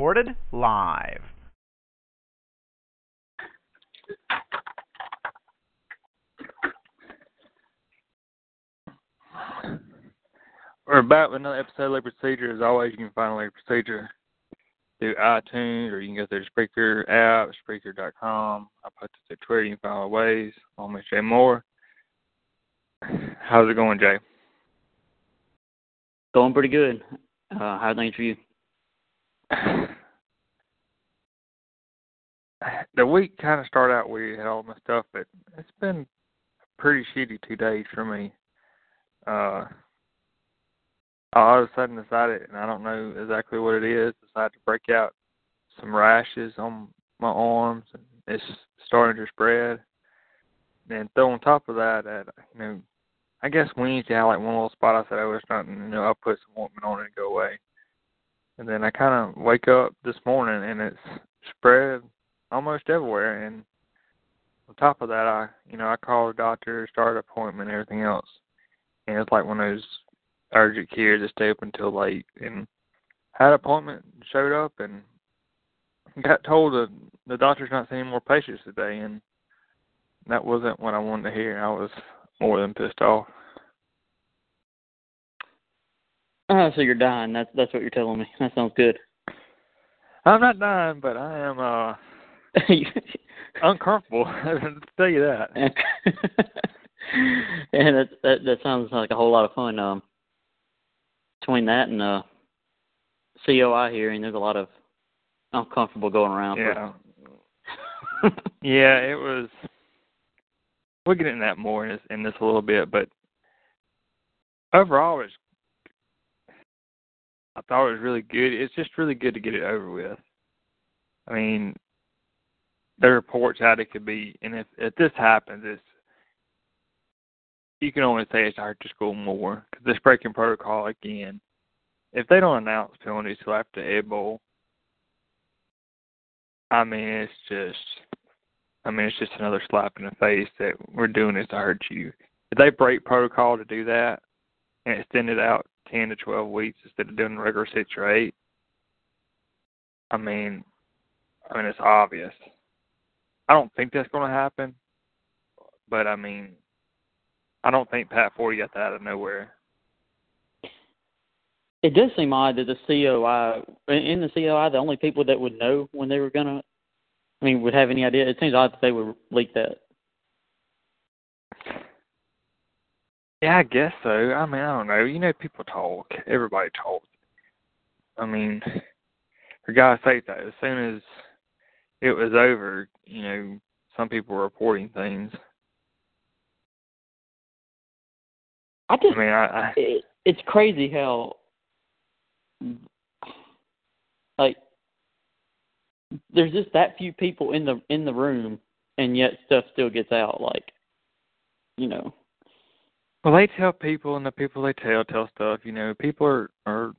Recorded live. We're back with another episode of Illegal Procedure. As always, you can find Illegal Procedure through iTunes or you can go through the Spreaker app, Spreaker.com. I put this at Twitter. You can follow ways. I'm Miss Jay Moore. How's it going, Jay? Going pretty good. Uh, how are things for you? the week kind of started out weird, had all my stuff, but it's been pretty shitty two days for me. Uh, all of a sudden decided, and I don't know exactly what it is, decided to break out some rashes on my arms, and it's starting to spread. And throw on top of that, that you know, I guess Wednesday I had like one little spot. I said, "Oh, it's nothing." You know, I'll put some ointment on it and go away. And then I kind of wake up this morning and it's spread almost everywhere. And on top of that, I, you know, I called the doctor, started an appointment, everything else. And it's like one of those urgent care to stay up until late. And had an appointment, showed up, and got told that the doctor's not seeing more patients today. And that wasn't what I wanted to hear. I was more than pissed off. Oh, so you're dying. That's that's what you're telling me. That sounds good. I'm not dying, but I am uh uncomfortable. to tell you that. and that, that that sounds like a whole lot of fun. Um, between that and uh, COI hearing, there's a lot of uncomfortable going around. Yeah. yeah, it was. We'll get into that more in this, in this a little bit, but overall, it's I thought it was really good. It's just really good to get it over with. I mean, there are reports how it could be, and if if this happens, it's you can only say it's hurt the school more because this breaking protocol again. If they don't announce penalties till after the Egg Bowl, I mean it's just, I mean it's just another slap in the face that we're doing this to hurt you. If they break protocol to do that and extend it out ten to twelve weeks instead of doing regular six or eight. I mean, I mean it's obvious. I don't think that's going to happen, but I mean, I don't think Pat Forde got that out of nowhere. It does seem odd that the COI in the COI the only people that would know when they were gonna, I mean, would have any idea. It seems odd that they would leak that. Yeah, I guess so. I mean, I don't know. You know, people talk. Everybody talks. I mean, for God's sake, though, as soon as it was over, you know, some people were reporting things. I just, I mean, I, I it, it's crazy how, like, there's just that few people in the in the room, and yet stuff still gets out. Like, you know. Well, they tell people, and the people they tell tell stuff. You know, people are are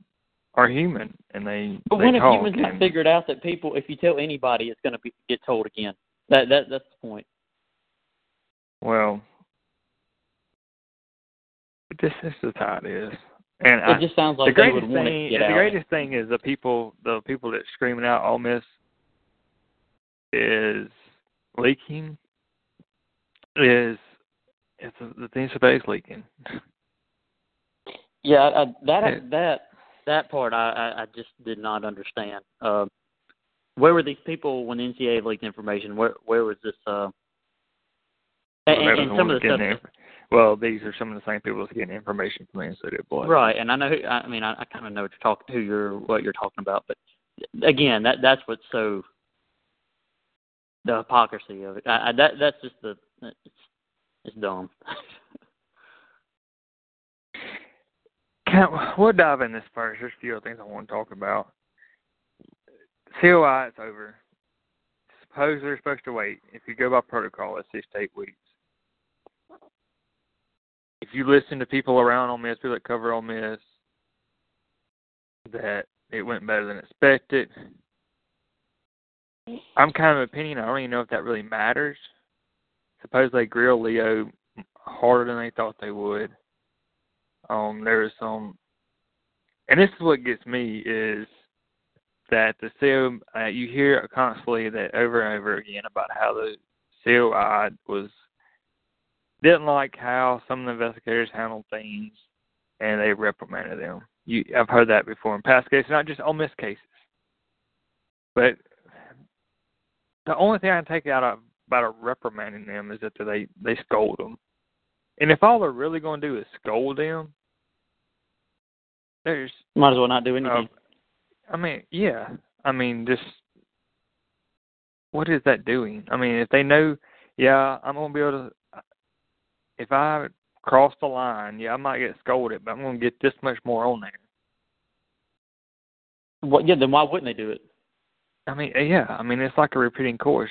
are human, and they. But they when have humans and, figured out that people, if you tell anybody, it's going to be get told again? That that that's the point. Well, this this is how it is, and It I, just sounds the like they greatest would want thing, it to get the out. greatest thing is the people, the people that screaming out Ole Miss is leaking. Is it's the thing space leaking. Yeah, I, that that that part I, I just did not understand. Uh, where were these people when the NCAA leaked information? Where where was this? Uh, and, Well, and some of the stuff. getting the- Well, these are some of the same people that's getting information from the NCAA. Right, and I know. Who, I mean, I, I kind of know what you're talking, who you're, what you're talking about. But again, that that's what's so the hypocrisy of it. I, I, that that's just the it's it's dumb. Can't, we'll dive in this first. There's a few other things I want to talk about. COI, it's over. Suppose they're supposed to wait. If you go by protocol, it's six to eight weeks. If you listen to people around Ole Miss, people that cover Ole Miss, that it went better than expected. I'm kind of opinion. I don't even know if that really matters. Suppose they grill Leo harder than they thought they would. Um, some, and this is what gets me is that the CO uh, you hear constantly that over and over again about how the COI was didn't like how some of the investigators handled things, and they reprimanded them. You, I've heard that before in past cases, not just Ole Miss cases. But the only thing I can take out of about reprimanding them is that they they scold them. And if all they're really going to do is scold them, there's might as well not do anything. Uh, I mean, yeah. I mean, just what is that doing? I mean, if they know, yeah, I'm going to be able to. If I cross the line, yeah, I might get scolded, but I'm going to get this much more on there. Well, yeah, then why wouldn't they do it? I mean, yeah, I mean it's like a repeating course.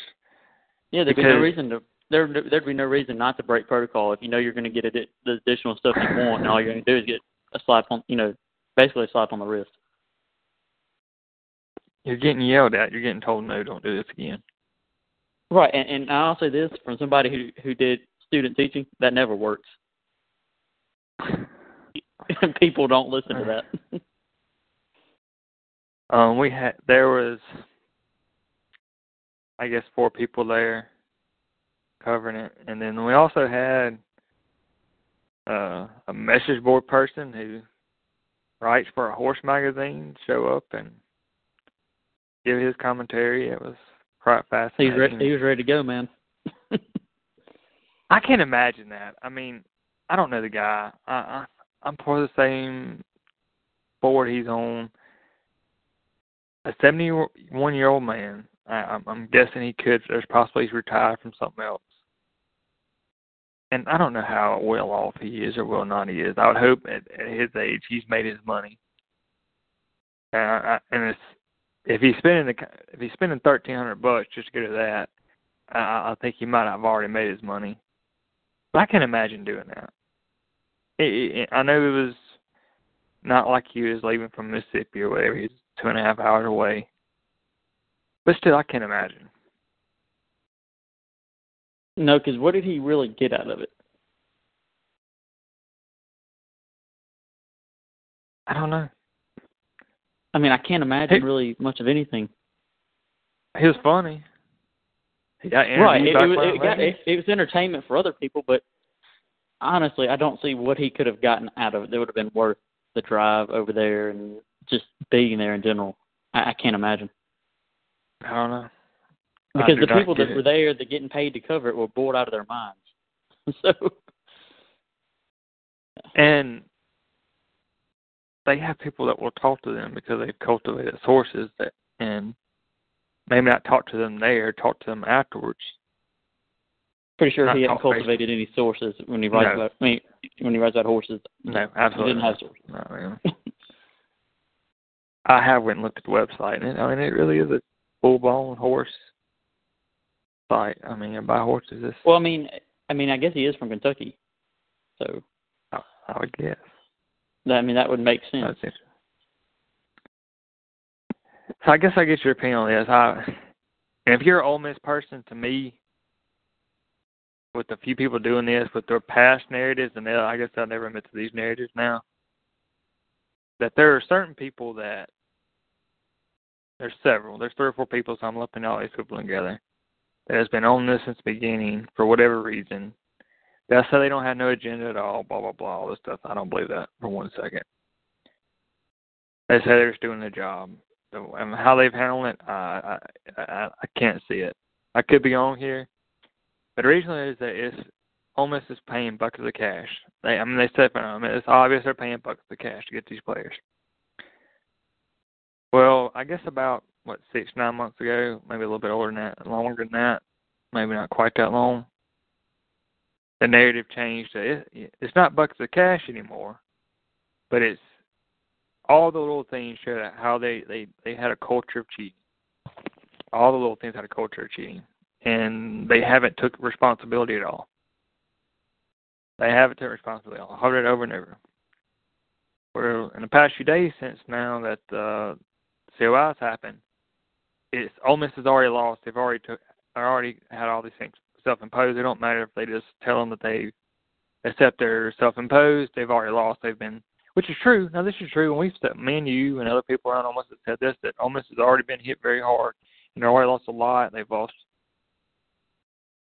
Yeah, there'd because, be no reason to there there'd be no reason not to break protocol if you know you're going to get it, the additional stuff you want, and all you're going to do is get a slap on, you know, basically a slap on the wrist. You're getting yelled at. You're getting told no, don't do this again. Right, and, and I'll say this from somebody who who did student teaching, that never works. People don't listen to that. um, we had there was, I guess, four people there covering it, and then we also had uh, a message board person who writes for a horse magazine show up and give his commentary. It was quite fascinating. He's ready, he was ready to go, man. I can't imagine that. I mean, I don't know the guy. I, I I'm part of the same board he's on. A 71 year old man. I, I'm, guessing he could. There's possibly he's retired from something else. And I don't know how well off he is or well not he is. I would hope at, at his age he's made his money. And, I, and it's if he's spending the if he's spending thirteen hundred bucks just to go to that, I, I think he might have already made his money. But I can imagine doing that. It, it, I know it was not like he was leaving from Mississippi or whatever. He's two and a half hours away. But still, I can't imagine. No, because what did he really get out of it? I don't know. I mean, I can't imagine really much of anything. He was funny. He got right. It, it, was, it, got, it, it was entertainment for other people, but honestly, I don't see what he could have gotten out of it that would have been worth the drive over there and just being there in general. I, I can't imagine. I don't know. Because the people that it. were there that getting paid to cover it were bored out of their minds. so and they have people that will talk to them because they've cultivated sources that and maybe not talk to them there, talk to them afterwards. Pretty sure Not he hadn't cultivated any sources when he writes No. about I mean, when he writes about horses. No, He absolutely didn't have sources. No. I have went and looked at the website, and it, I mean, it really is a full-blown horse site. I mean, by horses, This Well, I mean, I mean, I guess he is from Kentucky, so I, I would guess. I mean that would make sense. So I guess I get your opinion on this. I, if you're an Ole Miss person, to me, with a few people doing this with their past narratives, and they, I guess I'll never admit to these narratives now, that there are certain people that there's several. There's three or four people, so I'm lumping all these people together. That has been on this since the beginning for whatever reason. They'll say they don't have no agenda at all, blah blah blah, all this stuff. I don't believe that for one second. They say they're just doing their job. So, and how they've handled it, I, I I can't see it. I could be on here, but the reason is that it's Miss is paying buckets of cash. They, I mean, they said, I mean, it's obvious they're paying buckets of cash to get these players. Well, I guess about what six, nine months ago, maybe a little bit older than that, longer than that, maybe not quite that long. The narrative changed. It, it's not buckets of cash anymore, but it's all the little things showed how they they they had a culture of cheating. All the little things had a culture of cheating, and they haven't took responsibility at all. They haven't taken responsibility. I'll heard it over and over. Where in the past few days since now that uh, COIs happened, it's Ole Miss has already lost. They've already took, already had all these things self-imposed. It don't matter if they just tell them that they accept their self-imposed. They've already lost. They've been, which is true. Now this is true. When we've said, me and you and other people around Ole Miss have said this, that Ole Miss has already been hit very hard, and they've already lost a lot. They've lost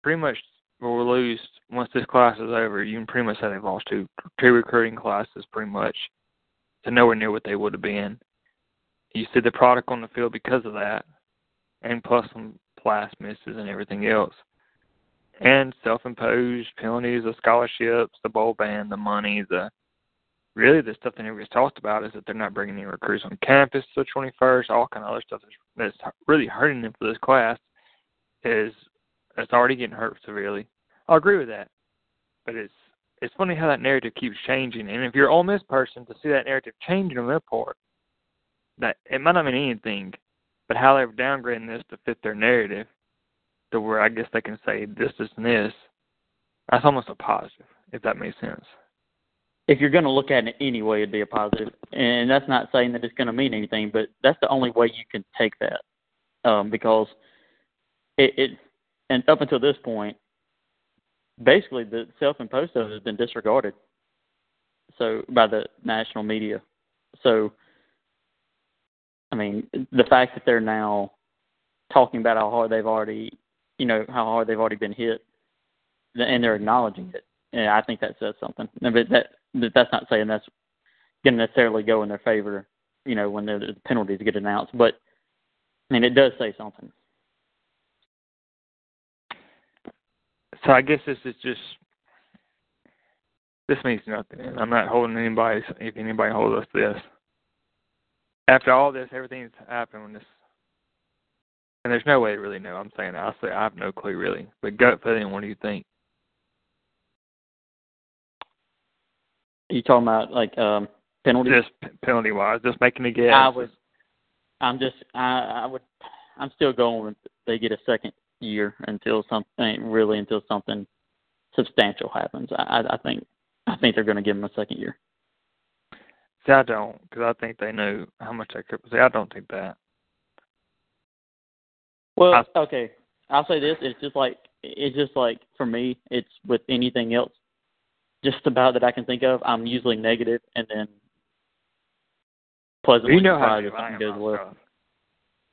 pretty much will lose once this class is over. You can pretty much say they've lost two two recruiting classes, pretty much, to nowhere near what they would have been. You see the product on the field because of that, and plus some class misses and everything else and self-imposed penalties, the scholarships, the bowl ban, the money, the really the stuff that everybody's talked about is that they're not bringing any recruits on campus to the 21st. All kind of other stuff that's, that's really hurting them for this class is it's already getting hurt severely. I agree with that, but it's it's funny how that narrative keeps changing. And if you're an Ole Miss person, to see that narrative changing on their part, that it might not mean anything, but how they're downgrading this to fit their narrative to where I guess they can say this, this, and this. That's almost a positive, if that makes sense. If you're going to look at it anyway, it'd be a positive, and that's not saying that it's going to mean anything, but that's the only way you can take that, um, because it, it and up until this point, basically the self-imposed stuff has been disregarded. So by the national media, so mean the fact that they're now talking about how hard they've already you know how hard they've already been hit, and they're acknowledging it. And I think that says something. But that that's not saying that's going to necessarily go in their favor. You know, when the penalties get announced, but I mean, it does say something. So I guess this is just this means nothing. I'm not holding anybody. If anybody holds us to this, after all this, everything's happened. When this and there's no way to really know. I'm saying I say I have no clue really. But gut feeling, what do you think? You talking about like um penalty? Just penalty wise, just making a guess. I would. I'm just. I I would. I'm still going with they get a second year until something really until something substantial happens. I I think I think they're going to give them a second year. See, I don't, because I think they know how much they could. See, I don't think that. Well, I, okay. I'll say this: it's just like it's just like for me, it's with anything else, just about that I can think of. I'm usually negative, and then pleasantly you know surprised if something goes well.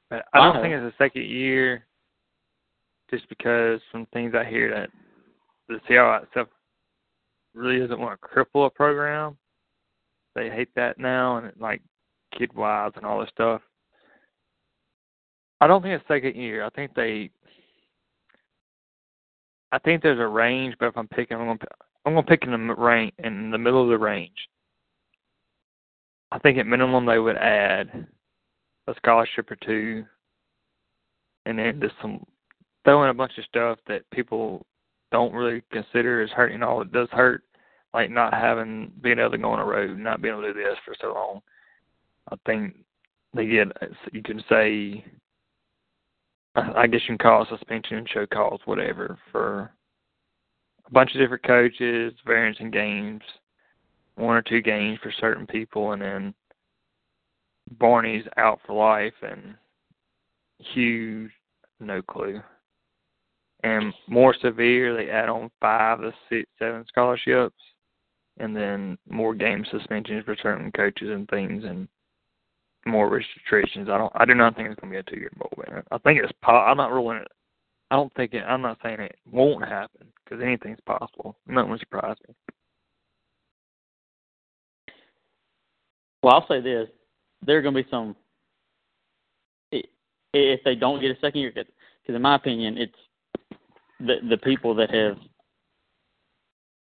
But I don't I think it's a second year, just because from things I hear that the CIO itself really doesn't want to cripple a program. They hate that now, and like kid wise and all this stuff. I don't think it's second year. I think they. I think there's a range, but if I'm picking, I'm gonna I'm gonna pick in the range in the middle of the range. I think at minimum they would add a scholarship or two, and then just some throw in a bunch of stuff that people don't really consider as hurting. All it does hurt, like not having being able to go on a road, not being able to do this for so long. I think they get you can say I guess you can call it suspension, show cause, whatever, for a bunch of different coaches, variance in games, one or two games for certain people, and then Barney's out for life, and Hugh, no clue. And more severe, they add on five to six, seven scholarships, and then more game suspensions for certain coaches and things, and more restrictions. I don't. I do not think it's going to be a two-year bowl ban. I think it's. I'm not ruling it. I don't think it. I'm not saying it won't happen because anything's possible. Nothing would surprise me. Well, I'll say this: there are going to be some. If they don't get a second year, because in my opinion, it's the the people that have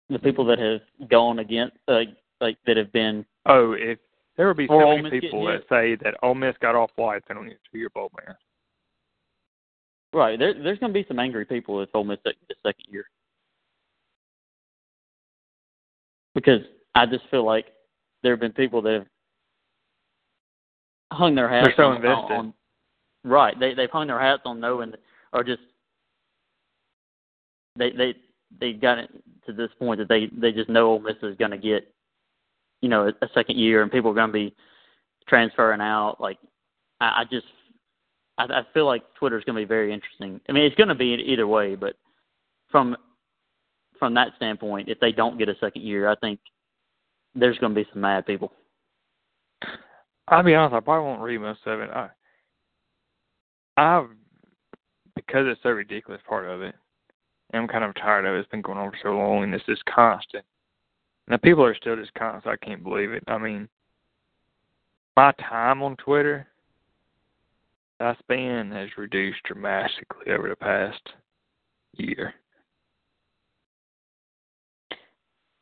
the people that have gone against uh, like that have been. Oh, if there will be so many people that say that Ole Miss got off light and only a two-year bowl ban. Right. There, there's going to be some angry people if Ole Miss the second year. Because I just feel like there have been people that have, hung their hats They're so on, invested. on right. They they've hung their hats on knowing or just they they they got it to this point that they they just know Ole Miss is going to get you know a, a second year and people are going to be transferring out. Like I, I just I, I feel like Twitter's going to be very interesting. I mean, it's going to be either way, but from from that standpoint, if they don't get a second year, I think there's going to be some mad people. I'll be honest, I probably won't read most of it. I, I, because it's so ridiculous part of it, I'm kind of tired of it. It's been going on for so long, and it's just constant. Now people are still just constant. I can't believe it. I mean, my time on Twitter I spend has reduced dramatically over the past year.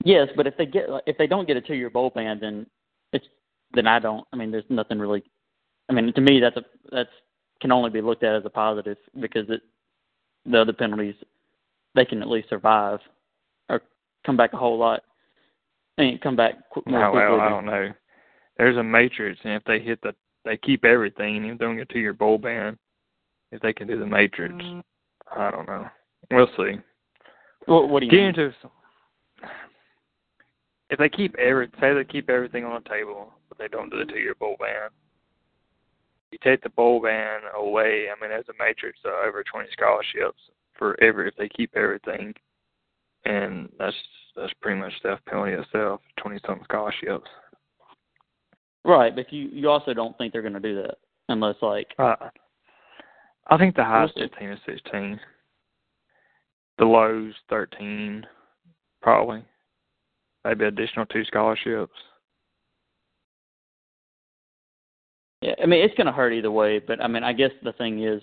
Yes, but if they get if they don't get a two year bowl ban, then it's then I don't. I mean, there's nothing really. I mean, to me, that's a that's can only be looked at as a positive because it the other penalties they can at least survive or come back a whole lot. I mean, come back qu- more quickly. well, I don't know. There's a matrix, and if they hit the, they keep everything, and if they don't get to your bowl ban, if they can do the matrix, mm. I don't know. We'll see. What, what do you Get mean? into some- if they keep every say they keep everything on the table, but they don't do the two-year bowl ban. You take the bowl ban away. I mean, there's a matrix of over 20 scholarships for every if they keep everything, and that's that's pretty much death penalty itself. 20 something scholarships. Right, but you you also don't think they're going to do that unless like Uh, I think the highest We'll 15 is 16. The lows 13, probably. Maybe additional two scholarships. Yeah, I mean it's going to hurt either way, but I mean I guess the thing is,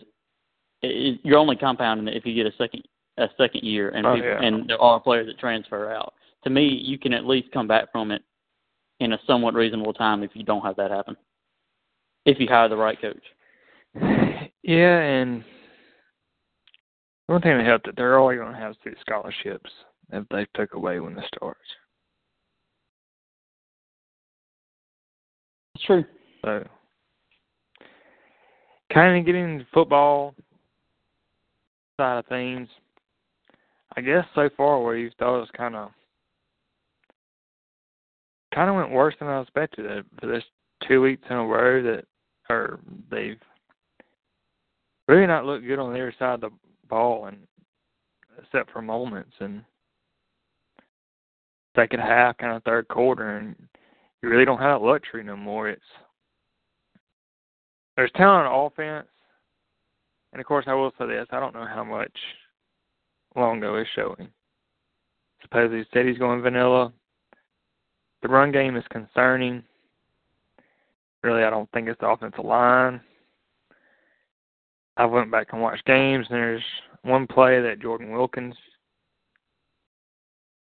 it, you're only compounding it if you get a second a second year, and Oh, people, yeah. and there are players that transfer out. To me, you can at least come back from it in a somewhat reasonable time if you don't have that happen. If you hire the right coach. Yeah, and one thing that helped that they're only going to have two scholarships if they took away when it starts. It's true. So, kind of getting into football side of things. I guess so far we've thought it was kind of kind of went worse than I expected. Uh, For this two weeks in a row that, or they've really not looked good on the other side of the ball, and except for moments and second half, kind of third quarter, and you really don't have luxury no more. It's there's talent on offense, and of course I will say this: I don't know how much Longo is showing. Suppose he said he's going vanilla. The run game is concerning. Really, I don't think it's the offensive line. I went back and watched games, and there's one play that Jordan Wilkins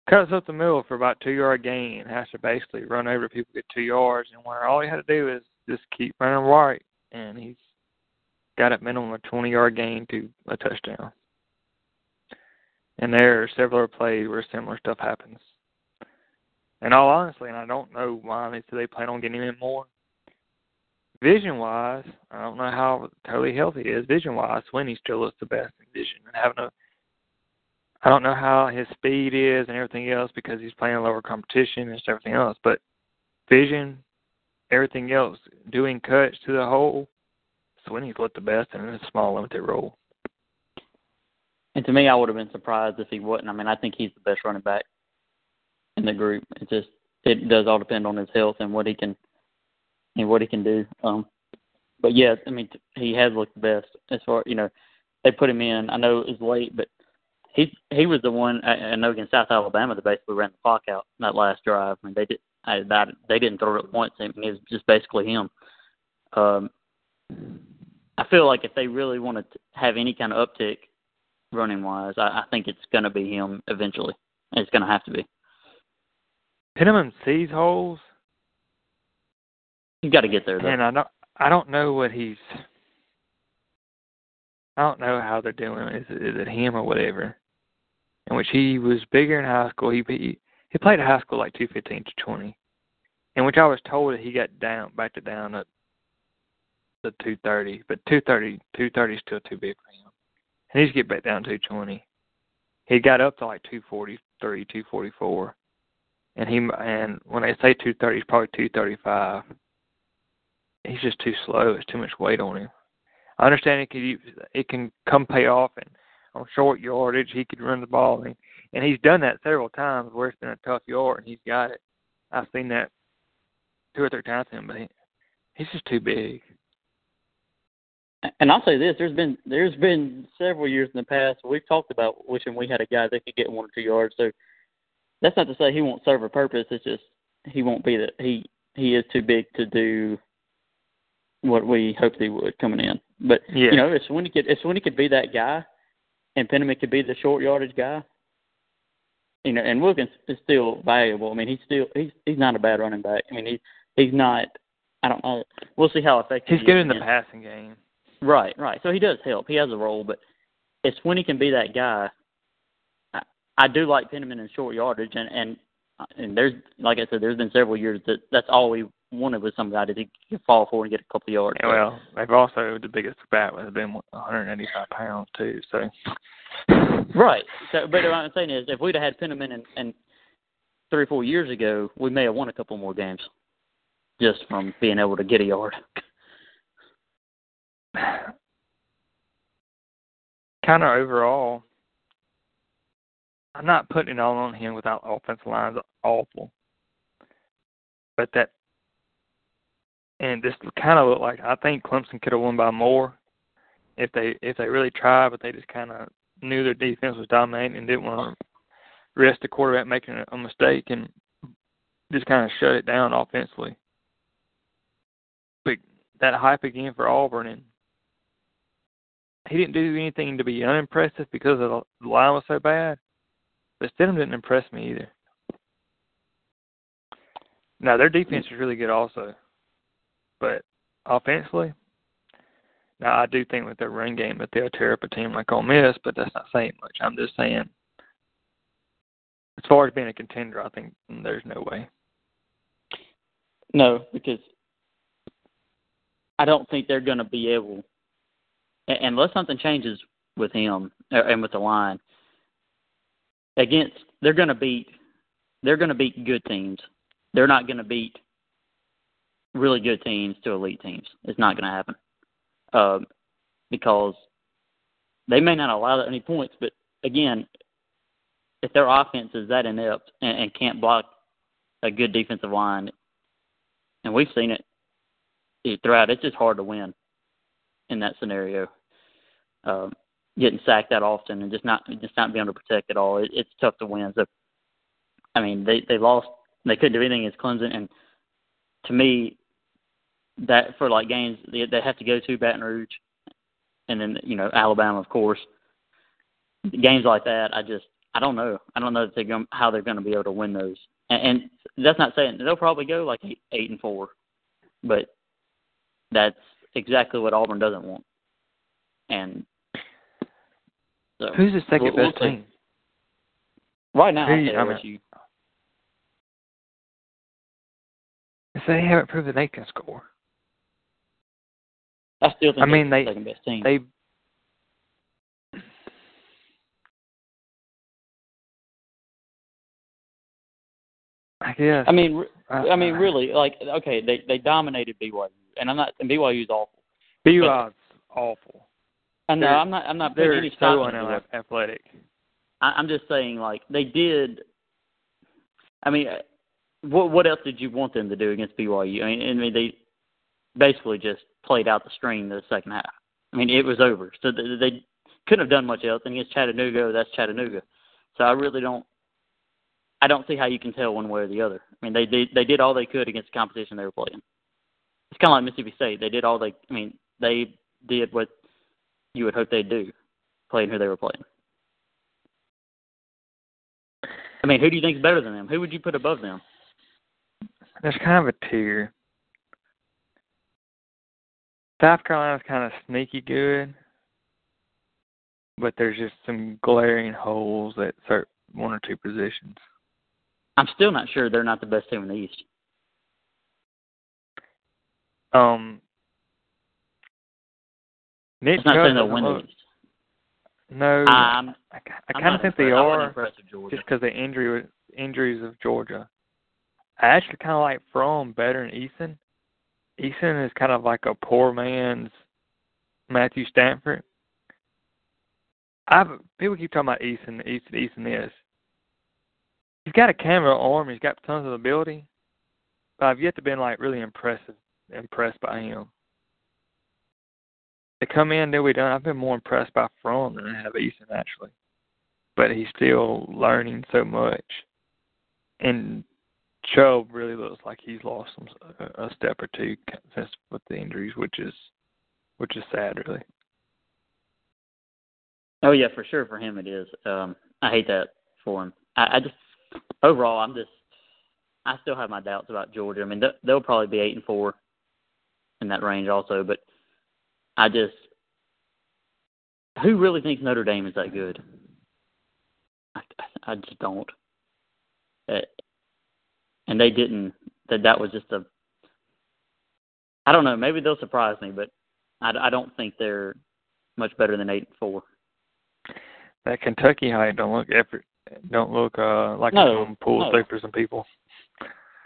cuts up the middle for about two yard gain and has to basically run over people get two yards, and where all he had to do is just keep running right, and he's got at minimum a 20 yard gain to a touchdown. And there are several plays where similar stuff happens. And all honestly, and I don't know why they say they plan on getting him more. Vision wise, I don't know how totally healthy he is. Vision wise, Swinney still looks the best in vision and having a I don't know how his speed is and everything else because he's playing lower competition and everything else, but vision, everything else, doing cuts to the hole, Swinney's looked the best in a small limited role. And to me, I would have been surprised if he wasn't. I mean, I think he's the best running back in the group. It just it does all depend on his health and what he can and what he can do. Um, but yes, I mean, he has looked the best as far you know. They put him in. I know it was late, but he he was the one. I, I know against South Alabama, they basically ran the clock out that last drive. I mean, they did. I, that, they didn't throw it once. I mean, it was just basically him. Um, I feel like if they really want to have any kind of uptick running wise, I, I think it's going to be him eventually. It's going to have to be. Pennamon sees holes, You got to get there though. and I don't I don't know what he's I don't know how they're doing. Is it, is it him or whatever? In which he was bigger in high school. He he, he played at high school like two fifteen to twenty, in which I was told that he got down back to down at to two thirty, but two thirty two thirty is still too big for him. He needs to get back down to two twenty. He got up to like two forty three, two forty four, and he and when they say two thirty, he's probably two thirty five. He's just too slow. It's too much weight on him. I understand it can it can come pay off and on short yardage he could run the ball and and he's done that several times where it's been a tough yard and he's got it. I've seen that two or three times him, but he, he's just too big. And I'll say this: there's been there's been several years in the past we've talked about wishing we had a guy that could get one or two yards. So that's not to say he won't serve a purpose. It's just he won't be that he he is too big to do what we hoped he would coming in. But yeah. you know, if Swinney could if Swinney could be that guy, and Pennamon could be the short yardage guy, you know, and Wilkins is still valuable. I mean, he's still he's he's not a bad running back. I mean, he he's not. I don't know. We'll see how effective he's good in the passing game. Right, right. So he does help. He has a role, but if he can be that guy, I, I do like Pennamon in short yardage, and and uh, and there's like I said, there's been several years that that's all we wanted was somebody he could fall for and get a couple yards. Yeah, well, they've also the biggest bat has been 185 pounds too. So right. So, but what I'm saying is, if we'd have had Pennamon and, and three or four years ago, we may have won a couple more games just from being able to get a yard. Kind of overall, I'm not putting it all on him without offensive lines awful. But that, and this kind of looked like I think Clemson could have won by more if they if they really tried, but they just kind of knew their defense was dominating and didn't want to risk the quarterback making a mistake and just kind of shut it down offensively. But that hype again for Auburn and he didn't do anything to be unimpressive because the line was so bad. But Stidham didn't impress me either. Now their defense is really good also, but offensively, now I do think with their run game that they'll tear up a team like Ole Miss, but that's not saying much. I'm just saying, as far as being a contender, I think there's no way. No, because I don't think they're going to be able unless something changes with him uh, and with the line against they're going to beat they're going to beat good teams. They're not going to beat really good teams to elite teams. It's not going to happen um, because they may not allow any points. But again, if their offense is that inept and, and can't block a good defensive line, and we've seen it throughout, it's just hard to win in that scenario. Um, getting sacked that often and just not just not being able to protect at all, it, it's tough to win. So, I mean, they they lost. They couldn't do anything against Clemson, and to me, that for like games they, they have to go to Baton Rouge, and then you know Alabama, of course. Games like that, I just I don't know. I don't know that they're going, how they're going to be able to win those. And, and that's not saying they'll probably go like eight, eight and four, but that's exactly what Auburn doesn't want. And so who's the 2nd we'll, we'll best team? Right now, Who you- I mean- LSU. So they haven't proved that they can score. I still think I mean, they're the second best team. They I guess. I mean, I mean, really, like, okay, they they dominated BYU, and I'm not. And BYU's awful. BYU's awful. I know I'm not. I'm not putting any so unathletic. I, I'm just saying, like, they did. I mean, uh, what what else did you want them to do against BYU? I mean, I mean, they basically just played out the string the second half. I mean, it was over. So they, they couldn't have done much else. And against Chattanooga, that's Chattanooga. So I really don't. I don't see how you can tell one way or the other. I mean, they they they did all they could against the competition they were playing. It's kind of like Mississippi State. They did all they. I mean, they did what you would hope they'd do, playing who they were playing. I mean, who do you think is better than them? Who would you put above them? There's kind of a tier. South Carolina's kind of sneaky good, but there's just some glaring holes at certain one or two positions. I'm still not sure they're not the best team in the East. Um, Nick It's not saying they'll win the East. No, um, I'm, I, I kind of think they impressed. Are impressed with Georgia. just because the injury injuries of Georgia. I actually kind of like Fromm better than Eason. Eason is kind of like a poor man's Matthew Stafford. I've people keep talking about Eason, Eason, Eason is. He's got a camera arm. He's got tons of ability, but I've yet to been like really impressive, impressed by him. They come in, do we done? I've been more impressed by Fromm than I have Eason actually, but he's still learning so much. And Chubb really looks like he's lost some a step or two since with the injuries, which is which is sad, really. Oh yeah, for sure. For him, it is. Um, I hate that for him. I, I just overall, I'm just. I still have my doubts about Georgia. I mean, they'll probably be eight and four in that range, also. But I just, who really thinks Notre Dame is that good? I, I just don't. Uh, and they didn't. That that was just a. I don't know. Maybe they'll surprise me, but I, I don't think they're much better than eight and four. That Kentucky height don't look effort, don't look uh like No, it's pull no. through for some people.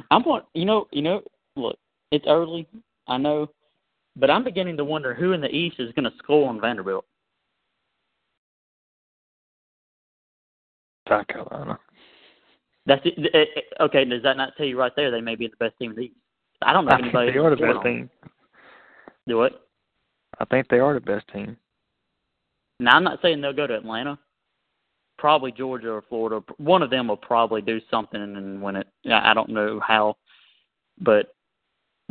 I'm want you know you know look it's early I know, but I'm beginning to wonder who in the East is going to score on Vanderbilt. South Carolina. That's it, it, it- okay. Does that not tell you right there they may be the best team in the East? I don't know I anybody they are the best on team. Do what? I think they are the best team. Now I'm not saying they'll go to Atlanta. Probably Georgia or Florida. One of them will probably do something and win it. I don't know how, but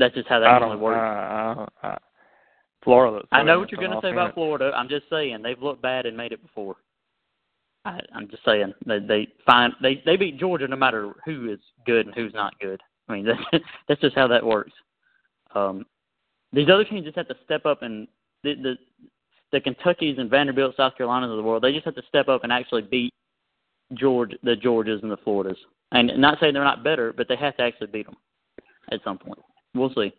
that's just how that normally works. I, I, I, Florida. I know what you're going to say about. Florida. I'm just saying they've looked bad and made it before. I, I'm just saying they they find they they beat Georgia no matter who is good and who's not good. I mean that's that's just how that works. Um, these other teams just have to step up and the the the Kentuckies and Vanderbilt, South Carolinas of the world. They just have to step up and actually beat George the Georgias and the Floridas. And not saying they're not better, but they have to actually beat them at some point. We'll see.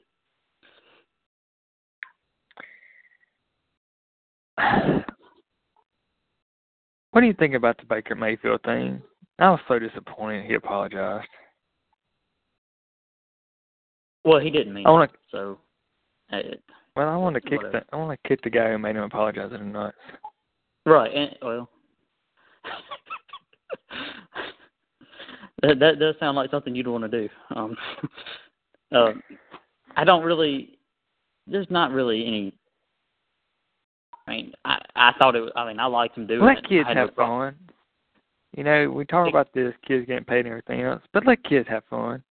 What do you think about the Baker Mayfield thing? I was so disappointed he apologized. Well, he didn't mean I want it, so. uh, Well, I want to kick Whatever. the I want to kick the guy who made him apologize in the nuts. Right, and well, that that does sound like something you'd want to do. Um, um, I don't really. There's not really any. I mean, I I thought it. Was, I mean, I liked him doing Let it. kids had no have fun. You know, we talk about this, kids getting paid and everything else, but let kids have fun.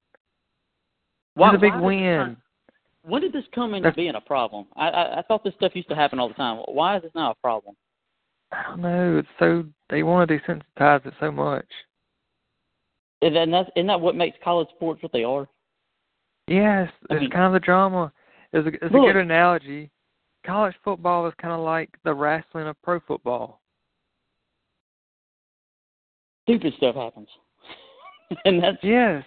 Why, it's a big why win. come- when did this come into being a problem? I, I I thought this stuff used to happen all the time. Why is this now a problem? I don't know. It's so they want to desensitize it so much. And then that's isn't that what makes college sports what they are? Yes, I it's mean- kind of the drama. It's a, it's a good analogy. College football is kind of like the wrestling of pro football. Stupid stuff happens, and that's Yes,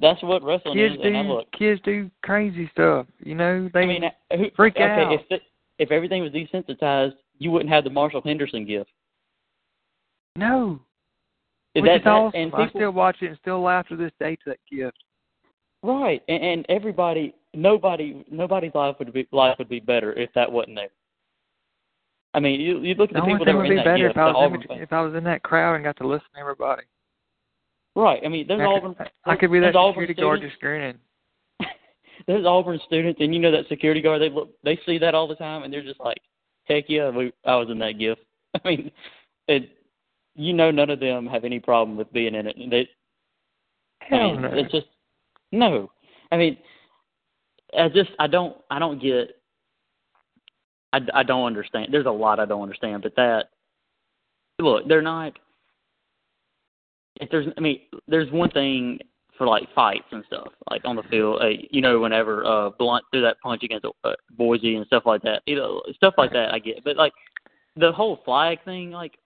that's what wrestling kids is. And I do look, kids do crazy stuff. You know, they I mean, uh, who, freak okay, out. If the, if everything was desensitized, you wouldn't have the Marshall Henderson gift. no. Is Which that, is awesome. and I people, still watch it and still laugh to this day to that gift. Right, and, and everybody, nobody, nobody's life would be life would be better if that wasn't there. I mean, you you look at The the people that were in be that better if I was in, if I was in that crowd and got to listen to everybody. Right. I mean, there's I could, Auburn. I could be that Auburn security guard just grinning. there's Auburn students, and you know that security guard. They look, they see that all the time, and they're just like, "Heck yeah, we, I was in that gift." I mean, it. You know, none of them have any problem with being in it. And They, I Hell mean, no. it's just no. I mean, I just I don't I don't get. I, I don't understand. There's a lot I don't understand, but that look, they're not. If there's, I mean, there's one thing for like fights and stuff, like on the field. Uh, you know, whenever uh Blount threw that punch against uh, Boise and stuff like that, you know, stuff like that, I get. But like the whole flag thing, like,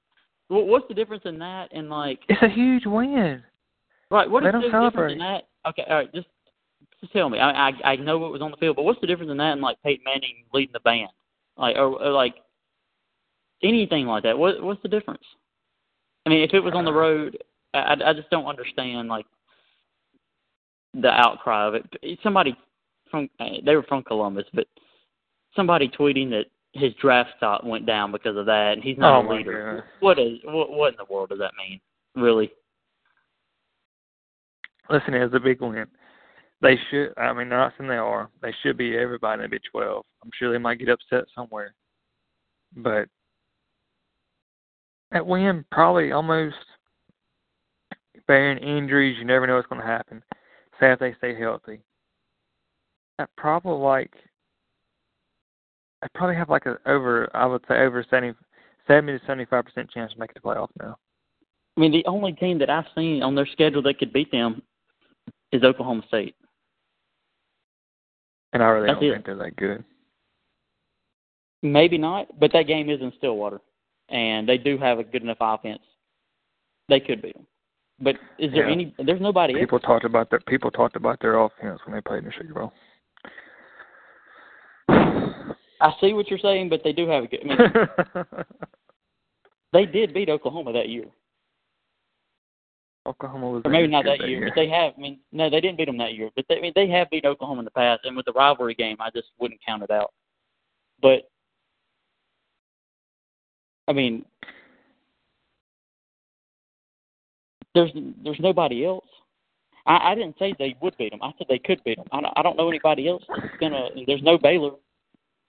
what, what's the difference in that and like It's a huge win. Right. What Let is them the difference celebrate. in that? Okay. All right. Just just tell me. I I I know what was on the field, but what's the difference in that and like Peyton Manning leading the band? Like or, or like anything like that. What what's the difference? I mean, if it was on the road, I I just don't understand like the outcry of it. Somebody from they were from Columbus, but somebody tweeting that his draft stock went down because of that, and he's not oh a leader. What is what what in the world does that mean? Really? Listen, it's a big win. They should. I mean, they're not saying they are. They should be everybody in the Big Twelve. I'm sure they might get upset somewhere, but that win probably almost bearing injuries. You never know what's going to happen. Say if they stay healthy, that probably like I probably have like a over. I would say over 70, 70 to seventy five percent chance to make the playoff now. I mean, the only team that I've seen on their schedule that could beat them is Oklahoma State. And I really That's don't it. think they're that good. Maybe not, but that game is in Stillwater, and they do have a good enough offense. They could beat them. But is there Yeah. any? There's nobody else. People talked about their people talked about their offense when they played in the Sugar Bowl. I see what you're saying, but they do have a good. I mean, they did beat Oklahoma that year, Oklahoma was or maybe not that year, but they have. I mean, no, they didn't beat them that year, but they, I mean, they have beat Oklahoma in the past, and with the rivalry game, I just wouldn't count it out. But I mean, there's there's nobody else. I, I didn't say they would beat them. I said they could beat them. I, don't- I don't know anybody else that's gonna. There's no Baylor.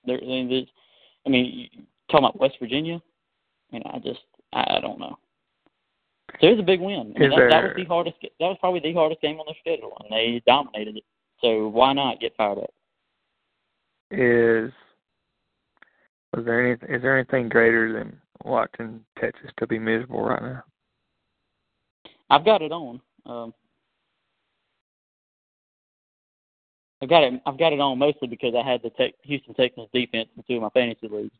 There, I mean, I mean, you talking about West Virginia. I mean, I just, I, I don't know. So it was a big win. I mean, that, that there- was the hardest. That was probably the hardest game on their schedule, and they dominated it. So why not get fired up? is was there any is there anything greater than watching Texas to be miserable right now? I've got it on. Um, I've got it. I've got it on mostly because I had the tech, Houston Texans defense in two of my fantasy leagues.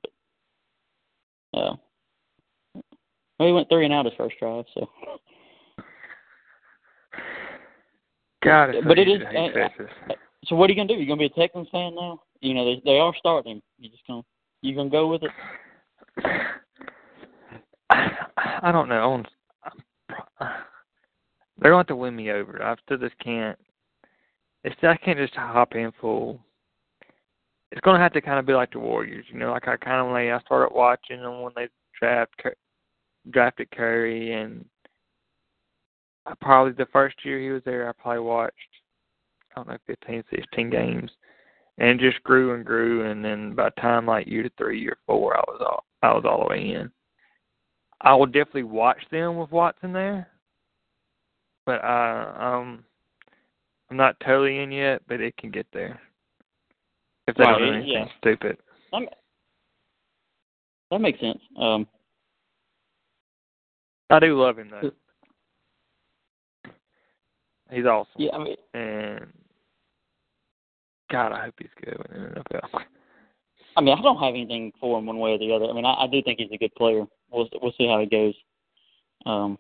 But uh, well, he went three and out his first drive. So, God, But it is- uh, so what are you gonna do? You gonna be a Texans fan now? You know they they are starting him. You just gonna you gonna go with it? I don't know. They're going to win me over. I still just can't. It's I can't just hop in full. It's going to have to kind of be like the Warriors, you know. Like I kind of like I started watching them when they draft drafted Curry, and I probably the first year he was there, I probably watched I don't know 15, 16 games, and just grew and grew, and then by the time like year three, year four, I was all I was all the way in. I will definitely watch them with Watson there, but uh, um, I'm not totally in yet, but it can get there if they Right, don't do anything yeah. stupid. That, that makes sense. Um, I do love him though. He's awesome, yeah, I mean, and God, I hope he's good in the NFL. I mean, I don't have anything for him one way or the other. I mean, I, I do think he's a good player. We'll we'll see how it goes. Um,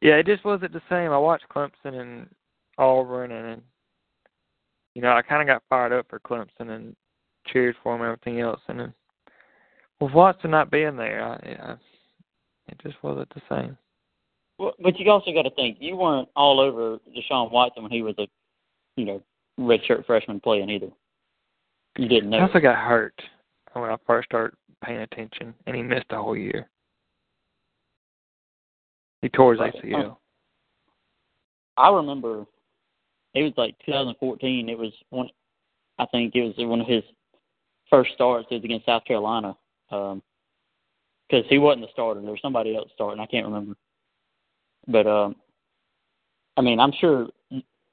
Yeah, it just wasn't the same. I watched Clemson and Auburn, and you know, I kind of got fired up for Clemson and cheered for him and everything else. And then with Watson not being there, I, I just wasn't the same. well, but you also got to think you weren't all over Deshaun Watson when he was a, you know, redshirt freshman playing either. You didn't He know. also got hurt when I first started paying attention, and he missed a whole year. He tore his. ACL. I remember it was like 2014. It was one. I think it was one of his first starts. It was against South Carolina. Um 'cause he wasn't the starter. There was somebody else starting. I can't remember. But um, I mean, I'm sure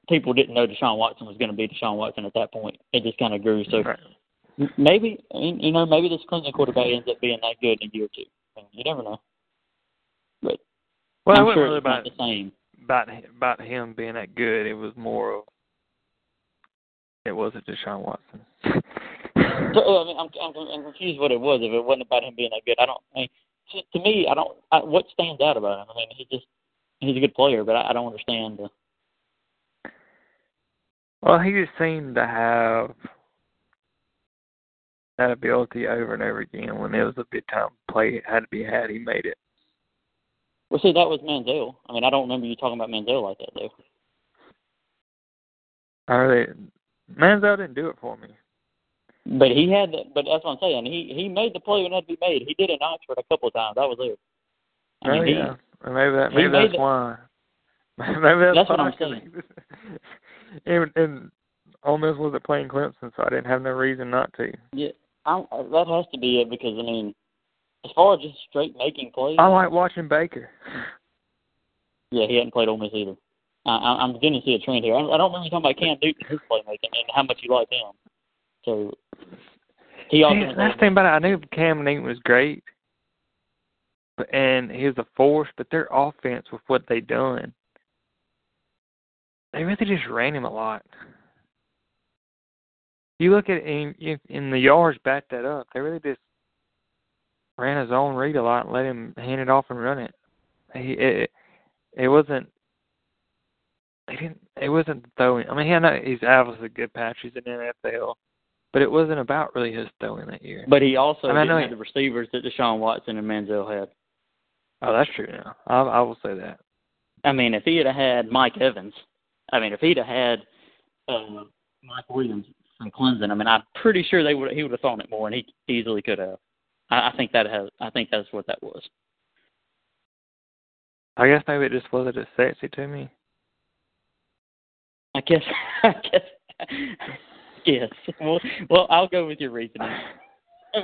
people didn't know Deshaun Watson was going to be Deshaun Watson at that point. It just kind of grew. So Right. maybe you know maybe this Clemson quarterback ends up being that good in a year or two. I mean, you never know. But Well, I'm wasn't sure really about the same. about about him being that good. It was more of it wasn't Deshaun Watson. Uh, I mean, I'm, I'm I'm confused what it was. If it wasn't about him being that good, I don't. I mean, to, to me, I don't. I, what stands out about him? I mean, he just he's a good player, but I, I don't understand. The, well, he just seemed to have that ability over and over again. When it was a big time play had to be had, he made it. Well, see, that was Manziel. I mean, I don't remember you talking about Manziel like that, though. Are they? Manziel didn't do it for me. But he had, but that's what I'm saying. He he made the play when it had to be made. He did it in Oxford a couple of times. That was it. I oh mean, yeah, he, maybe that maybe that's the, why. maybe that's, that's what I'm saying. and, and Ole Miss wasn't playing Clemson, so I didn't have no reason not to. Yeah, I, that has to be it because I mean, as far as just straight making plays. I like watching Baker. Yeah, he hadn't played Ole Miss either. I, I'm beginning to see a trend here. I, I don't remember talking about Cam Newton his playmaking and how much you like him. So he also. See, that's the thing about it. I knew Cam Newton was great, but and he was a force. But their offense with what they done, they really just ran him a lot. You look at in, in the yards back that up. They really just ran his own read a lot and let him hand it off and run it. He it, it wasn't. He didn't. It wasn't throwing. I mean, he know he's obviously a good patches in the NFL, but it wasn't about really his throwing that year. But he also I mean, didn't have the receivers that Deshaun Watson and Manziel had. Oh, that's true. Now I, I will say that. I mean, if he had had Mike Evans, I mean, if he'd have had uh, Mike Williams from Clemson, I mean, I'm pretty sure they would he would have thrown it more, and he easily could have. I, I think that has. I think that's what that was. I guess maybe it just wasn't as sexy to me. I guess. I guess. Yes. Well, well, I'll go with your reasoning.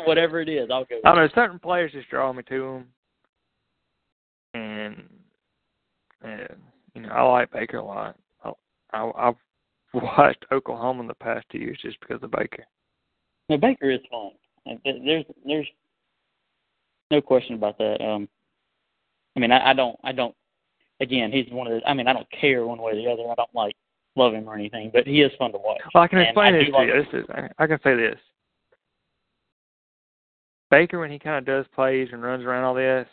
Whatever it is, I'll go. With I mean, certain players just draw me to them, and and you know I like Baker a lot. I, I I've watched Oklahoma in the past two years just because of Baker. No, Baker is fun. There's there's no question about that. Um, I mean, I, I don't I don't. Again, he's one of the. I mean, I don't care one way or the other. I don't like love him or anything, but he is fun to watch. Well, I can explain I this to like- you. This is I can say this. Baker, when he kind of does plays and runs around all this,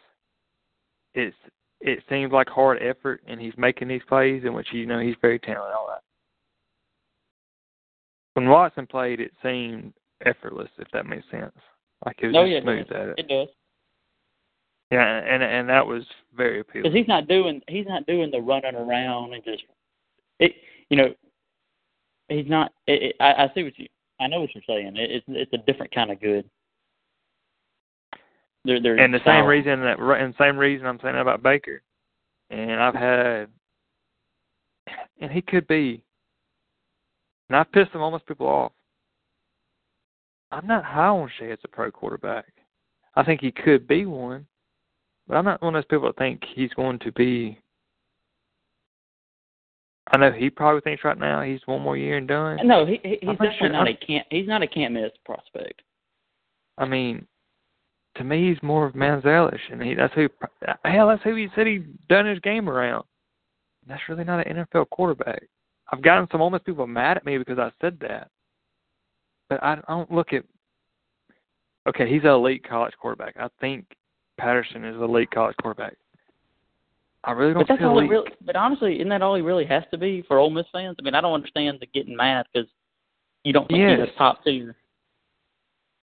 it's it seems like hard effort, and he's making these plays in which you know he's very talented. All that. When Watson played, it seemed effortless, if that makes sense. Like it was Oh just yeah, smooth at it. It does Yeah, and and that was very appealing. because he's not doing he's not doing the running around and just it. You know, he's not. It, it, I, I see what you. I know what you're saying. It, it's it's a different kind of good. They're, they're and the same reason that and same reason I'm saying about Baker. And I've had and he could be and I've pissed some Ole Miss people off. I'm not high on Shea as a pro quarterback. I think he could be one. But I'm not one of those people that think he's going to be I know he probably thinks right now he's one more year and done. No, he, he he's I'm not definitely sure- not I'm- a can't. He's not a can't miss prospect. I mean, to me, he's more of Manzelish, and he that's who hell that's who he said he done his game around. That's really not an NFL quarterback. I've gotten some Ole Miss people mad at me because I said that, but I don't look at. Okay, he's an elite college quarterback. I think Patterson is an elite college quarterback. I really don't But that's feel all it elite. really. But honestly, isn't that all he really has to be for Ole Miss fans? I mean, I don't understand the getting mad because you don't think Yes. he's a top tier.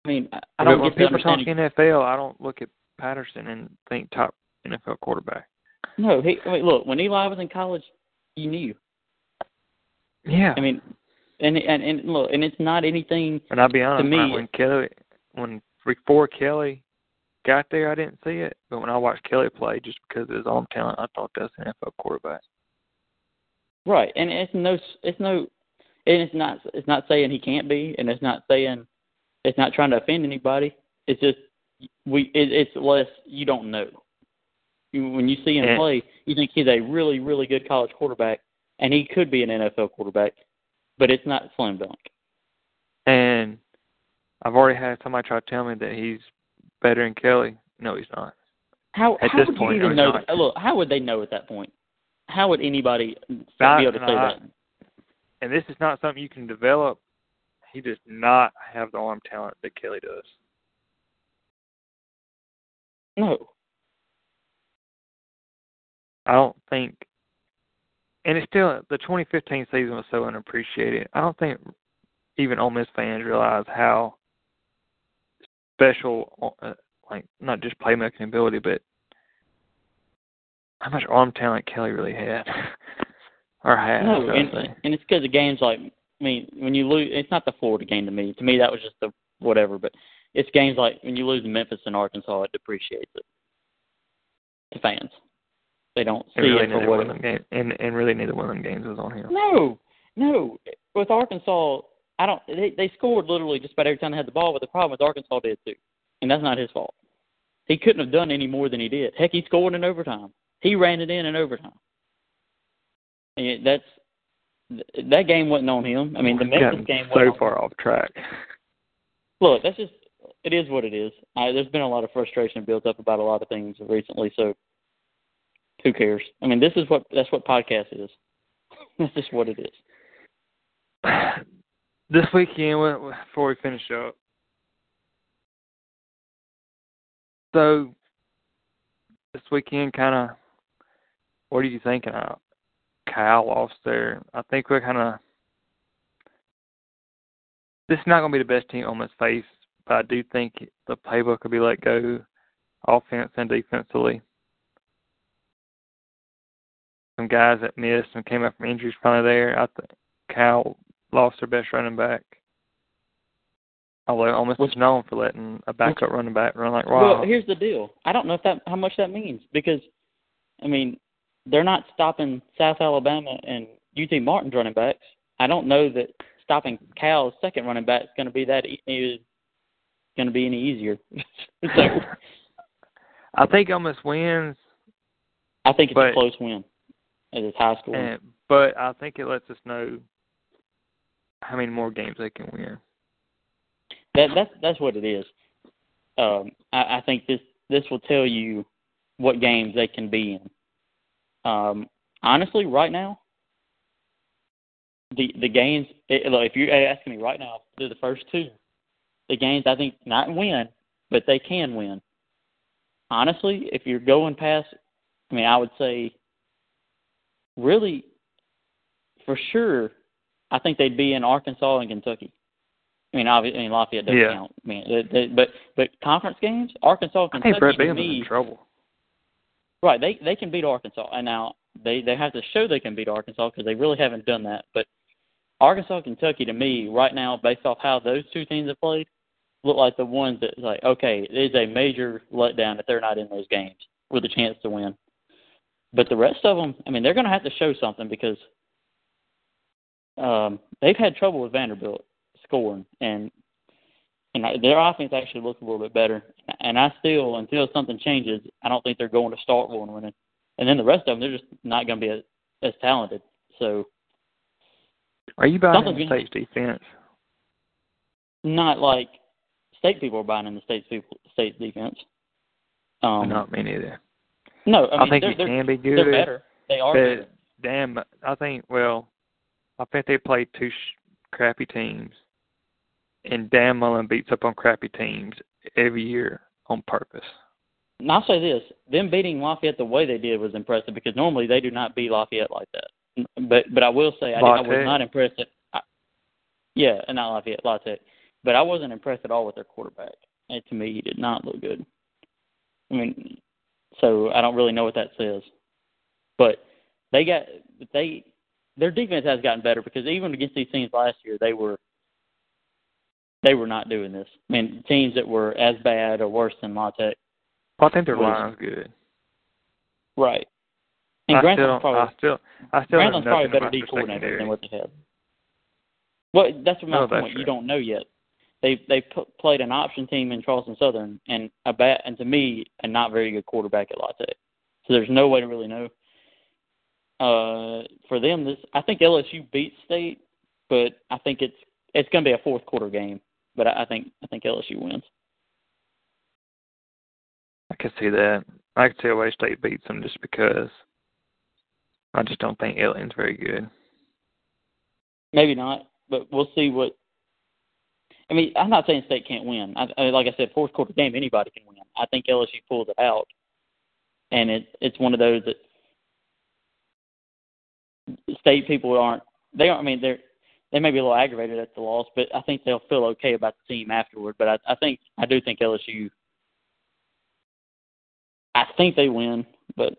I mean, I, I don't when get the people talk. NFL, I don't look at Patterson and think top NFL quarterback. No, he. I mean, look, when Eli was in college, you knew. Yeah, I mean, and and and look, and it's not anything. And I'll be honest, to me- when Kelly, when before Kelly got there, I didn't see it. But when I watched Kelly play, just because of his arm talent, I thought that's an NFL quarterback. Right, and it's no, it's no, and it's not, it's not saying he can't be, and it's not saying, it's not trying to offend anybody. It's just we, it, it's less you don't know. When you see him And- play, you think he's a really, really good college quarterback, and he could be an NFL quarterback, but it's not slam dunk. And I've already had somebody try to tell me that he's better than Kelly. No, he's not. How, At how this would point, you even he's know? That? Look, how would they know at that point? How would anybody Not- be able to say not- that? And this is not something you can develop. He does not have the arm talent that Kelly does. No. I don't think, and it's still the 2015 season was so unappreciated. I don't think even Ole Miss fans realize how special, uh, like not just playmaking ability, but how much arm talent Kelly really had, or has. No, and, and it's because of games like I mean, when you lose, it's not the Florida game to me. To me, that was just the whatever. But it's games like when you lose in Memphis and Arkansas, it depreciates it to fans. They don't see really it for what game, and and really neither one of them games was on him. No, no. With Arkansas, I don't. They they scored literally just about every time they had the ball, but the problem with Arkansas did too, and that's not his fault. He couldn't have done any more than he did. Heck, he scored in overtime. He ran it in in overtime. And that's that game wasn't on him. I mean, the Memphis game so far off track. Look, that's just it is what it is. I, there's been a lot of frustration built up about a lot of things recently, so who cares? I mean, this is what that's what podcast is. that's just what it is. This weekend, before we finish up, so this weekend, kind of, what are you thinking of? Cal lost there. I think we're kind of. This is not going to be the best team on this face, but I do think the playbook could be let go, offense and defensively. Some guys that missed and came up from injuries probably there. I think Cal lost their best running back. Although Ole Miss was known for letting a backup running back run like wild. Well, here's the deal. I don't know if that how much that means because, I mean, they're not stopping South Alabama and UT Martin's running backs. I don't know that stopping Cal's second running back is going to be that is going to be any easier. so, I think Ole Miss wins. I think it's but, a close win. As It is high school. And, but I think it lets us know how many more games they can win. That that's that's what it is. Um, I, I think this this will tell you what games they can be in. Um, honestly, right now, the the games. It, look, if you're asking me right now, they're the first two. The games I think not win, but they can win. Honestly, if you're going past, I mean, I would say, really, for sure, I think they'd be in Arkansas and Kentucky. I mean, obviously, I mean Lafayette doesn't yeah. count. I mean, they, they, but but conference games, Arkansas, Kentucky, I think Brett me, in trouble. Right, they they can beat Arkansas, and now they they have to show they can beat Arkansas because they really haven't done that. But Arkansas, Kentucky, to me, right now, based off how those two teams have played, look like the ones that like okay, it is a major letdown if they're not in those games with a chance to win. But the rest of them, I mean, they're going to have to show something because um, they've had trouble with Vanderbilt scoring, and and their offense actually looks a little bit better. And I still, until something changes, I don't think they're going to start one winning. And then the rest of them, they're just not going to be as, as talented. So, are you buying the state's defense? Not like state people are buying in the state's people state's defense. Um, not me neither. No, I, mean, think they're, it can be good. They're better. They are. But better. damn, I think. Well, I think they played two sh- crappy teams, and Dan Mullen beats up on crappy teams every year on purpose. And I'll say this: them beating Lafayette the way they did was impressive because normally they do not beat Lafayette like that. But but I will say I, I was not impressed. At, I, yeah, and not Lafayette, Lafayette. But I wasn't impressed at all with their quarterback. And to me, he did not look good. I mean, so I don't really know what that says. But they got they their defense has gotten better because even against these teams last year, they were they were not doing this. I mean, teams that were as bad or worse than La Tech. I think their line's good. Right. And I Grantham's still, probably I still, I still Grantham's probably a better D coordinator than what they have. Well, that's my No, point. true. You don't know yet. They they p- played an option team in Charleston Southern and a bat and to me a not very good quarterback at La Tech. So there's no way to really know. Uh, for them, this I think LSU beats State, but I think it's it's going to be a fourth quarter game. But I, I think I think LSU wins. I can see that. I can see Wayne State beats them just because I just don't think Alien's very good. Maybe not, but we'll see what. I mean, I'm not saying State can't win. I, I, like I said, fourth quarter game, anybody can win. I think LSU pulls it out, and it it's one of those that State people aren't. They aren't. I mean, they're they may be a little aggravated at the loss, but I think they'll feel okay about the team afterward. But I, I think I do think LSU. I think they win, but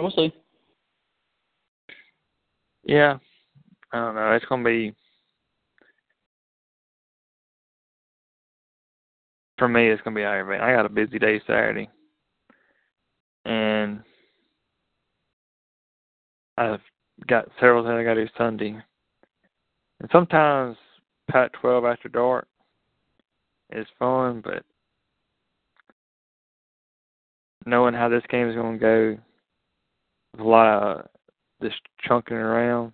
we'll see. Yeah, I don't know. It's gonna be for me. It's gonna be aggravating. I got a busy day Saturday, and I've got several things I got to do Sunday. And sometimes Pac-12 after dark is fun, but knowing how this game is going to go, with a lot of this chunking around,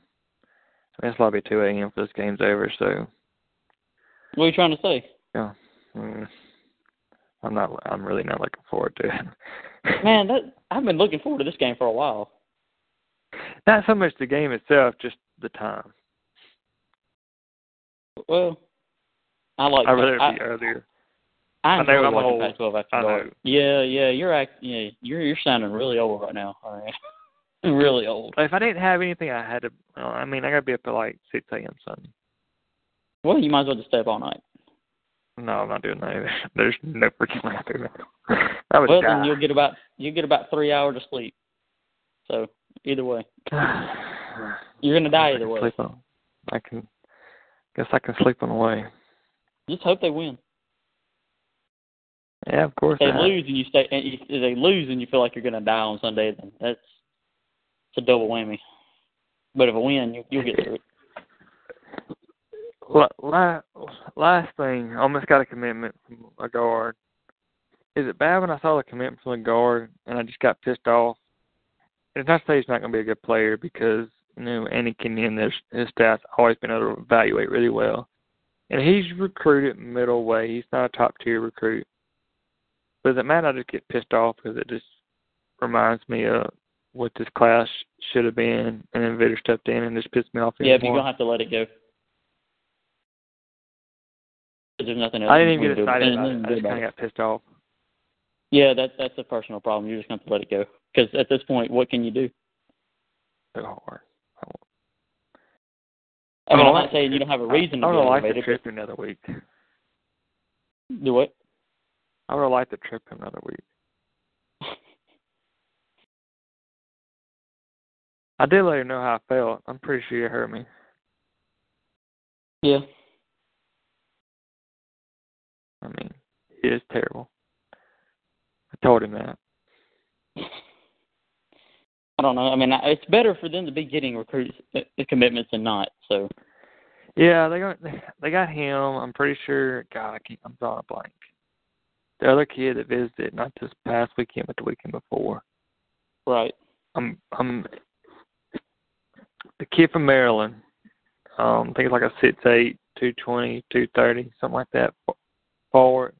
I mean, it's likely 2 a.m. for this game's over. So, what are you trying to say? Yeah, I'm not. I'm really not looking forward to it. Man, that I've been looking forward to this game for a while. Not so much the game itself, just the time. Well, I like. I'd rather I, be earlier. I I know I'm watching old. Pac-12 after dark. Yeah, yeah, you're act. Yeah, you're you're sounding really old right now. All right, really old. If I didn't have anything, I had to. Well, I mean, I got to be up at like 6 a.m. Sunday. Well, you might as well just stay up all night. No, I'm not doing that either. There's no freaking way I do that. I would Well, die. then you'll get about you get about three hours of sleep. So either way, you're gonna die either way. Sleep on. I can. Guess I can sleep on the way. Just hope they win. Yeah, of course. If they lose and you stay, and you, if they lose and you feel like you're gonna die on Sunday, then that's it's a double whammy. But if a win, you, you'll get through it. La- la- last thing, I almost got a commitment from a guard. Is it bad when I saw the commitment from a guard and I just got pissed off? It's not to say he's not going to be a good player because you know Andy Kennedy, his his stats always been able to evaluate really well, and he's recruited middle way. He's not a top tier recruit. But as it matter, I just get pissed off because it just reminds me of what this class should have been, and then Vitter stepped in and just pissed me off. Yeah, but you're more. gonna have to let it go. There's nothing else. I didn't even get excited about it. I just kind of got pissed off. Yeah, that that's a personal problem. You're just gonna have to let it go. Because at this point, what can you do? So hard. I mean, I'm I- not saying you don't have a reason I to would have liked the aggravated. trip another week. Do what? I would have liked the trip another week. I did let her know how I felt. I'm pretty sure it heard me. Yeah. I mean, it is terrible. Told him that. I don't know. I mean, it's better for them to be getting recruits uh, commitments than not. So Yeah, they got they got him. I'm pretty sure. God, I can't. I'm drawing a blank. The other kid that visited, not this past weekend, but the weekend before. right. I'm I'm the kid from Maryland. Um, I think it's like a six eight, two twenty, two thirty, something like that. Forward.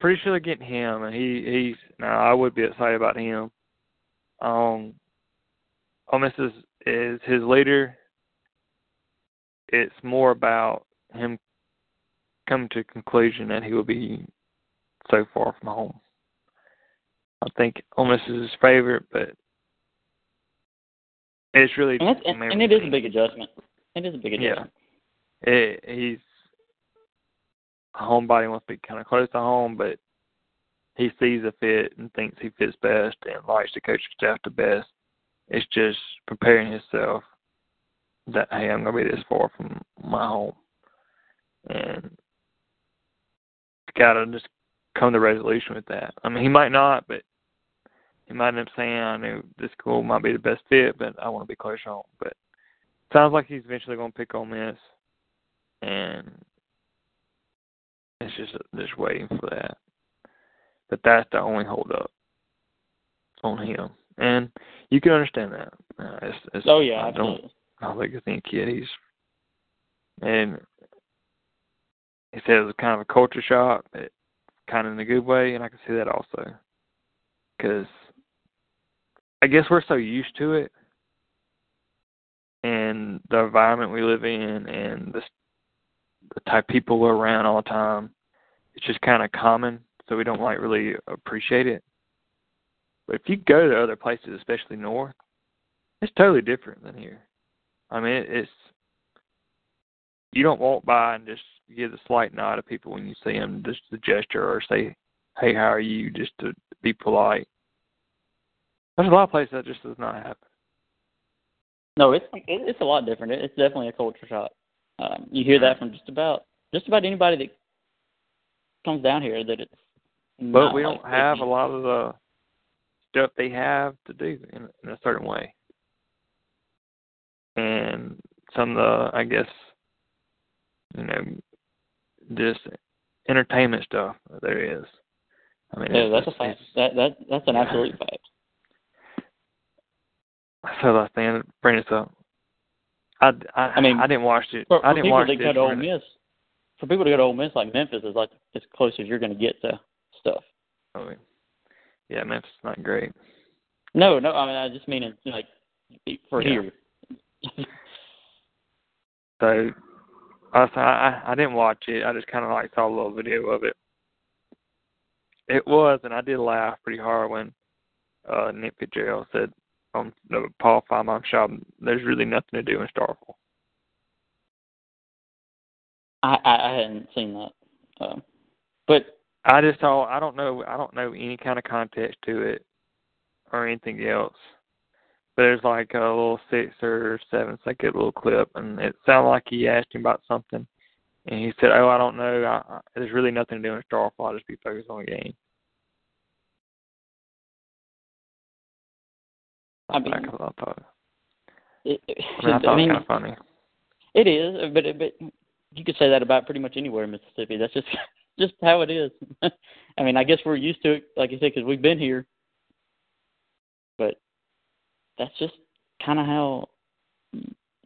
Pretty sure they're getting him, and he he's now I would be excited about him. Um, Ole Miss is is his leader. It's more about him coming to a conclusion that he will be so far from home. I think Ole Miss is his favorite, but it's really And, and, and it is a big adjustment. It is a big Yeah. adjustment. it, he's homebody wants to be kind of close to home, but he sees a fit and thinks he fits best and likes the coaching staff the best. It's just preparing himself that hey, I'm gonna be this far from my home, and gotta just come to resolution with that. I mean, he might not, but he might end up saying, "I knew this school might be the best fit, but I want to be close home." But sounds like he's eventually going to pick on this, and it's just just waiting for that. But that's the only holdup on him, and you can understand that. Uh, it's, it's, Oh yeah, I don't. I don't think it's any kid. He's and he said it was kind of a culture shock, but kind of in a good way, and I can see that also because I guess we're so used to it and the environment we live in and the the type people we're around all the time. It's just kind of common, so we don't like really appreciate it. But if you go to other places, especially north, it's totally different than here. I mean, it's you don't walk by and just give a slight nod to people when you see them, just a gesture or say, "Hey, how are you?" Just to be polite. There's a lot of places that just does not happen. No, it's it's a lot different. It's definitely a culture shock. Um, you hear that from just about just about anybody that comes down here that it's. But we don't have a lot of the stuff they have to do in, in a certain way, and some of the I guess you know just entertainment stuff there is. I mean, yeah, that's a fact. That that that's an absolute fact. So last thing, bring this up. I, I, I mean, I didn't watch it. For, for I didn't people watch it. go to Ole Miss, for people to go to Ole Miss, like Memphis is like as close as you're going to get to stuff. Oh, yeah, Memphis is not great. No, no, I mean I just mean it like for Yeah. here. So, I, I I didn't watch it. I just kind of like saw a little video of it. It was, and I did laugh pretty hard when uh Nick Fitzgerald said on the Paul Finebaum show, "There's really nothing to do in Starkville." I, I I hadn't seen that, um, but I just saw. I don't know. I don't know any kind of context to it or anything else. But there's like a little six or seven second little clip, and it sounded like he asked him about something, and he said, "Oh, I don't know. I, I, there's really nothing to do in Starkville. I'll just be focused on the game." I mean, I thought, it, it, I, mean, I I mean kind of funny. it is, but it, but you could say that about pretty much anywhere in Mississippi. That's just just how it is. I mean, I guess we're used to it, like you said, because we've been here. But that's just kind of how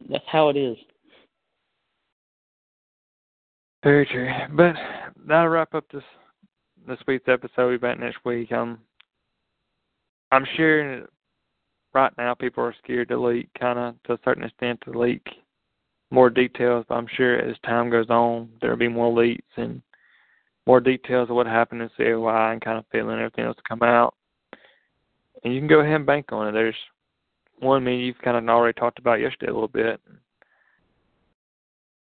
that's how it is. Very true. But that'll wrap up this this week's episode. We'll be back next week. Um, I'm sure right now people are scared to leak, kind of to a certain extent, to leak more details. But I'm sure as time goes on, there'll be more leaks and more details of what happened in COI and kind of feeling everything else to come out. And you can go ahead and bank on it. There's one me you've kind of already talked about yesterday a little bit.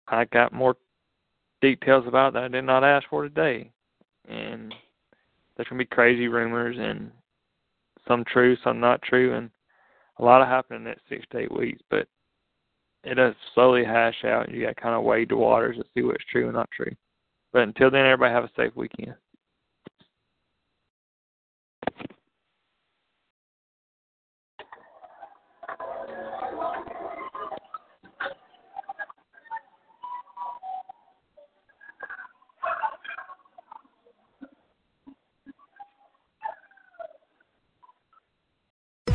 I got more details about that I did not ask for today. And there's gonna be crazy rumors and some true, some not true, and a lot of happening in next six to eight weeks. But it does slowly hash out. and You got to kind of wade the waters to see what's true and not true. But until then, everybody have a safe weekend.